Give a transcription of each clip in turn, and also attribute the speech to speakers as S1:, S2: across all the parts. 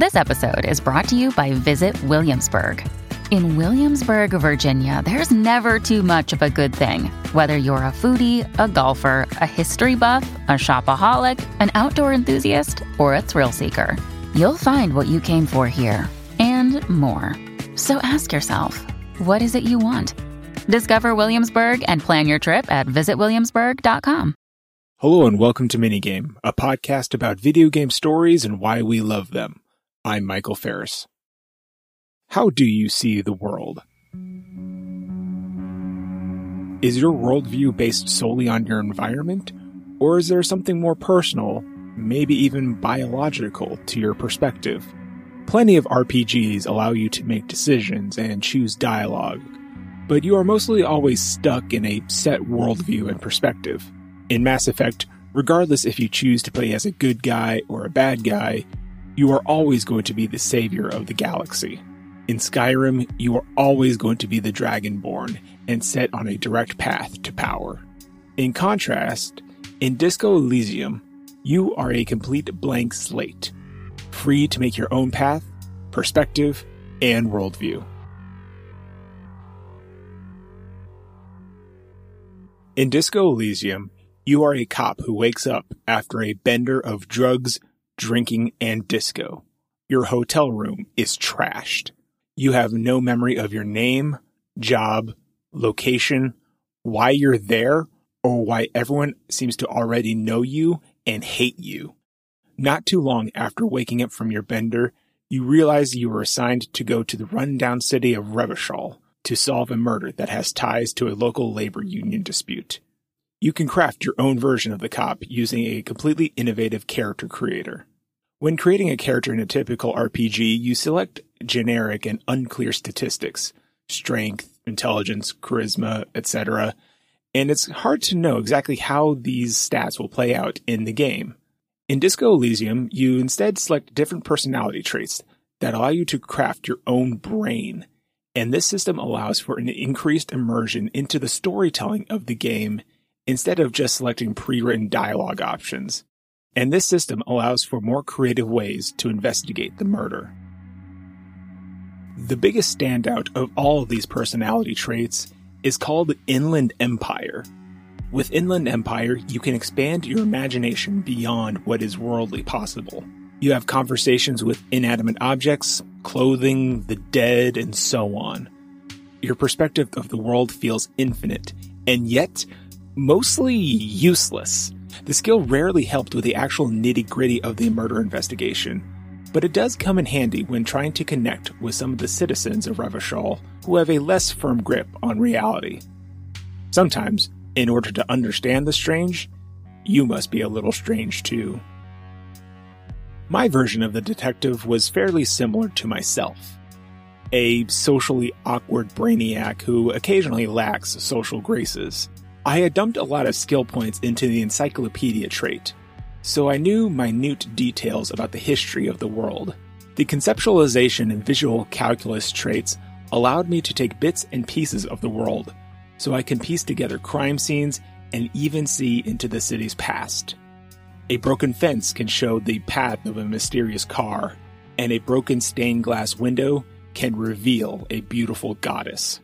S1: This episode is brought to you by Visit Williamsburg. In Williamsburg, Virginia, there's never too much of a good thing. Whether you're a foodie, a golfer, a history buff, a shopaholic, an outdoor enthusiast, or a thrill seeker, you'll find what you came for here and more. So ask yourself, what is it you want? Discover Williamsburg and plan your trip at visitwilliamsburg.com.
S2: Hello and welcome to Minigame, a podcast about video game stories and why we love them. I'm Michael Ferris. How do you see the world? Is your worldview based solely on your environment? Or is there something more personal, maybe even biological, to your perspective? Plenty of RPGs allow you to make decisions and choose dialogue, but you are mostly always stuck in a set worldview and perspective. In Mass Effect, regardless if you choose to play as a good guy or a bad guy, you are always going to be the savior of the galaxy. In Skyrim, you are always going to be the Dragonborn and set on a direct path to power. In contrast, in Disco Elysium, you are a complete blank slate, free to make your own path, perspective, and worldview. In Disco Elysium, you are a cop who wakes up after a bender of drugs, drinking, and disco. Your hotel room is trashed. You have no memory of your name, job, location, why you're there, or why everyone seems to already know you and hate you. Not too long after waking up from your bender, you realize you were assigned to go to the rundown city of Revachol to solve a murder that has ties to a local labor union dispute. You can craft your own version of the cop using a completely innovative character creator. When creating a character in a typical RPG, you select generic and unclear statistics, strength, intelligence, charisma, etc., and it's hard to know exactly how these stats will play out in the game. In Disco Elysium, you instead select different personality traits that allow you to craft your own brain, and this system allows for an increased immersion into the storytelling of the game instead of just selecting pre-written dialogue options. And this system allows for more creative ways to investigate the murder. The biggest standout of all of these personality traits is called Inland Empire. With Inland Empire, you can expand your imagination beyond what is worldly possible. You have conversations with inanimate objects, clothing, the dead, and so on. Your perspective of the world feels infinite, and yet mostly useless. The skill rarely helped with the actual nitty gritty of the murder investigation, but it does come in handy when trying to connect with some of the citizens of Revachol who have a less firm grip on reality. Sometimes, in order to understand the strange, you must be a little strange too. My version of the detective was fairly similar to myself. A socially awkward brainiac who occasionally lacks social graces. I had dumped a lot of skill points into the encyclopedia trait, so I knew minute details about the history of the world. The conceptualization and visual calculus traits allowed me to take bits and pieces of the world, so I can piece together crime scenes and even see into the city's past. A broken fence can show the path of a mysterious car, and a broken stained glass window can reveal a beautiful goddess.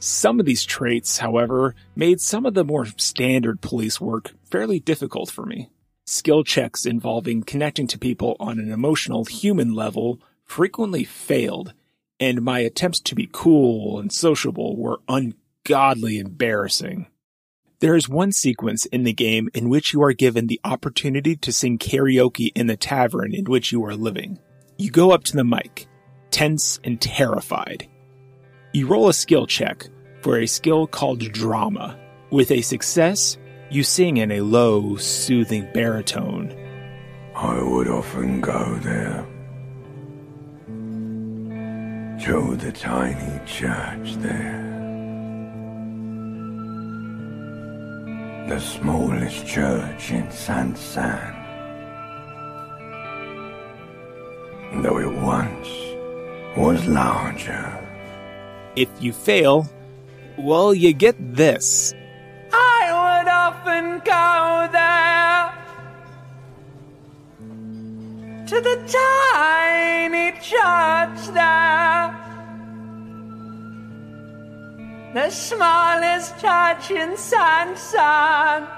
S2: Some of these traits, however, made some of the more standard police work fairly difficult for me. Skill checks involving connecting to people on an emotional human level frequently failed, and my attempts to be cool and sociable were ungodly embarrassing. There is one sequence in the game in which you are given the opportunity to sing karaoke in the tavern in which you are living. You go up to the mic, tense and terrified. You roll a skill check for a skill called drama. With a success, you sing in a low, soothing baritone.
S3: I would often go there to the tiny church there. The smallest church in Saint-Saëns. Though it once was larger.
S2: If you fail, well, you get this.
S4: I would often go there to the tiny church there. The smallest church in Saint-Saëns.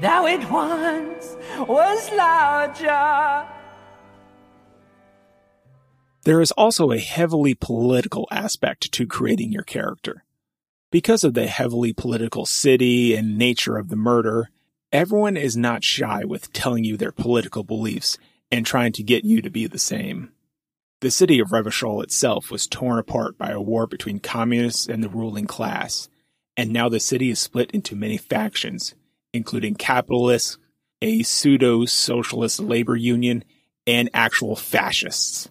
S4: Though it once was larger.
S2: There is also a heavily political aspect to creating your character. Because of the heavily political city and nature of the murder, everyone is not shy with telling you their political beliefs and trying to get you to be the same. The city of Revachol itself was torn apart by a war between communists and the ruling class, and now the city is split into many factions, including capitalists, a pseudo socialist labor union, and actual fascists.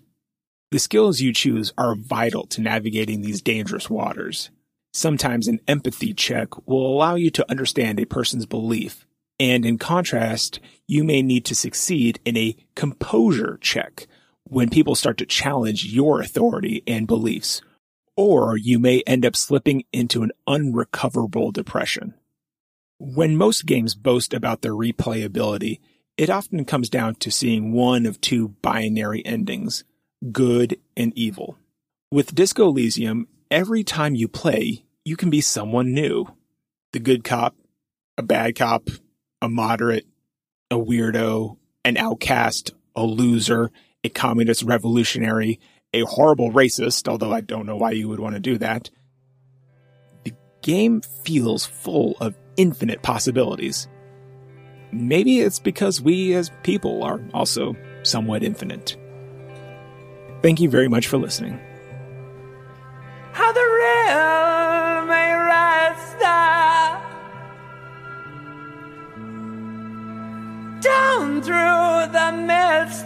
S2: The skills you choose are vital to navigating these dangerous waters. Sometimes an empathy check will allow you to understand a person's belief, and in contrast, you may need to succeed in a composure check when people start to challenge your authority and beliefs, or you may end up slipping into an unrecoverable depression. When most games boast about their replayability, it often comes down to seeing one of two binary endings good, and evil. With Disco Elysium, every time you play, you can be someone new. The good cop, a bad cop, a moderate, a weirdo, an outcast, a loser, a communist revolutionary, a horrible racist, although I don't know why you would want to do that. The game feels full of infinite possibilities. Maybe it's because we as people are also somewhat infinite. Thank you very much for listening.
S4: How the rail may there. Down through the mist.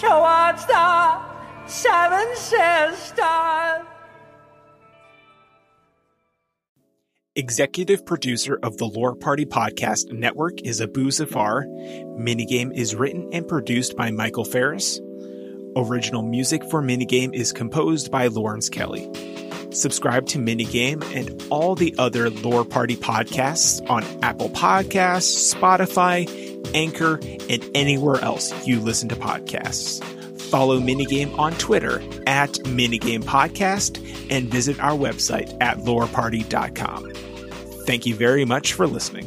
S4: Towards the seven sisters.
S2: Executive producer of the Lore Party Podcast Network is Abu Zafar. Minigame is written and produced by Michael Ferris. Original music for Minigame is composed by Lawrence Kelly. Subscribe to Minigame and all the other Lore Party podcasts on Apple Podcasts, Spotify, Anchor, and anywhere else you listen to podcasts. Follow Minigame on Twitter at Minigame Podcast and visit our website at loreparty.com. Thank you very much for listening.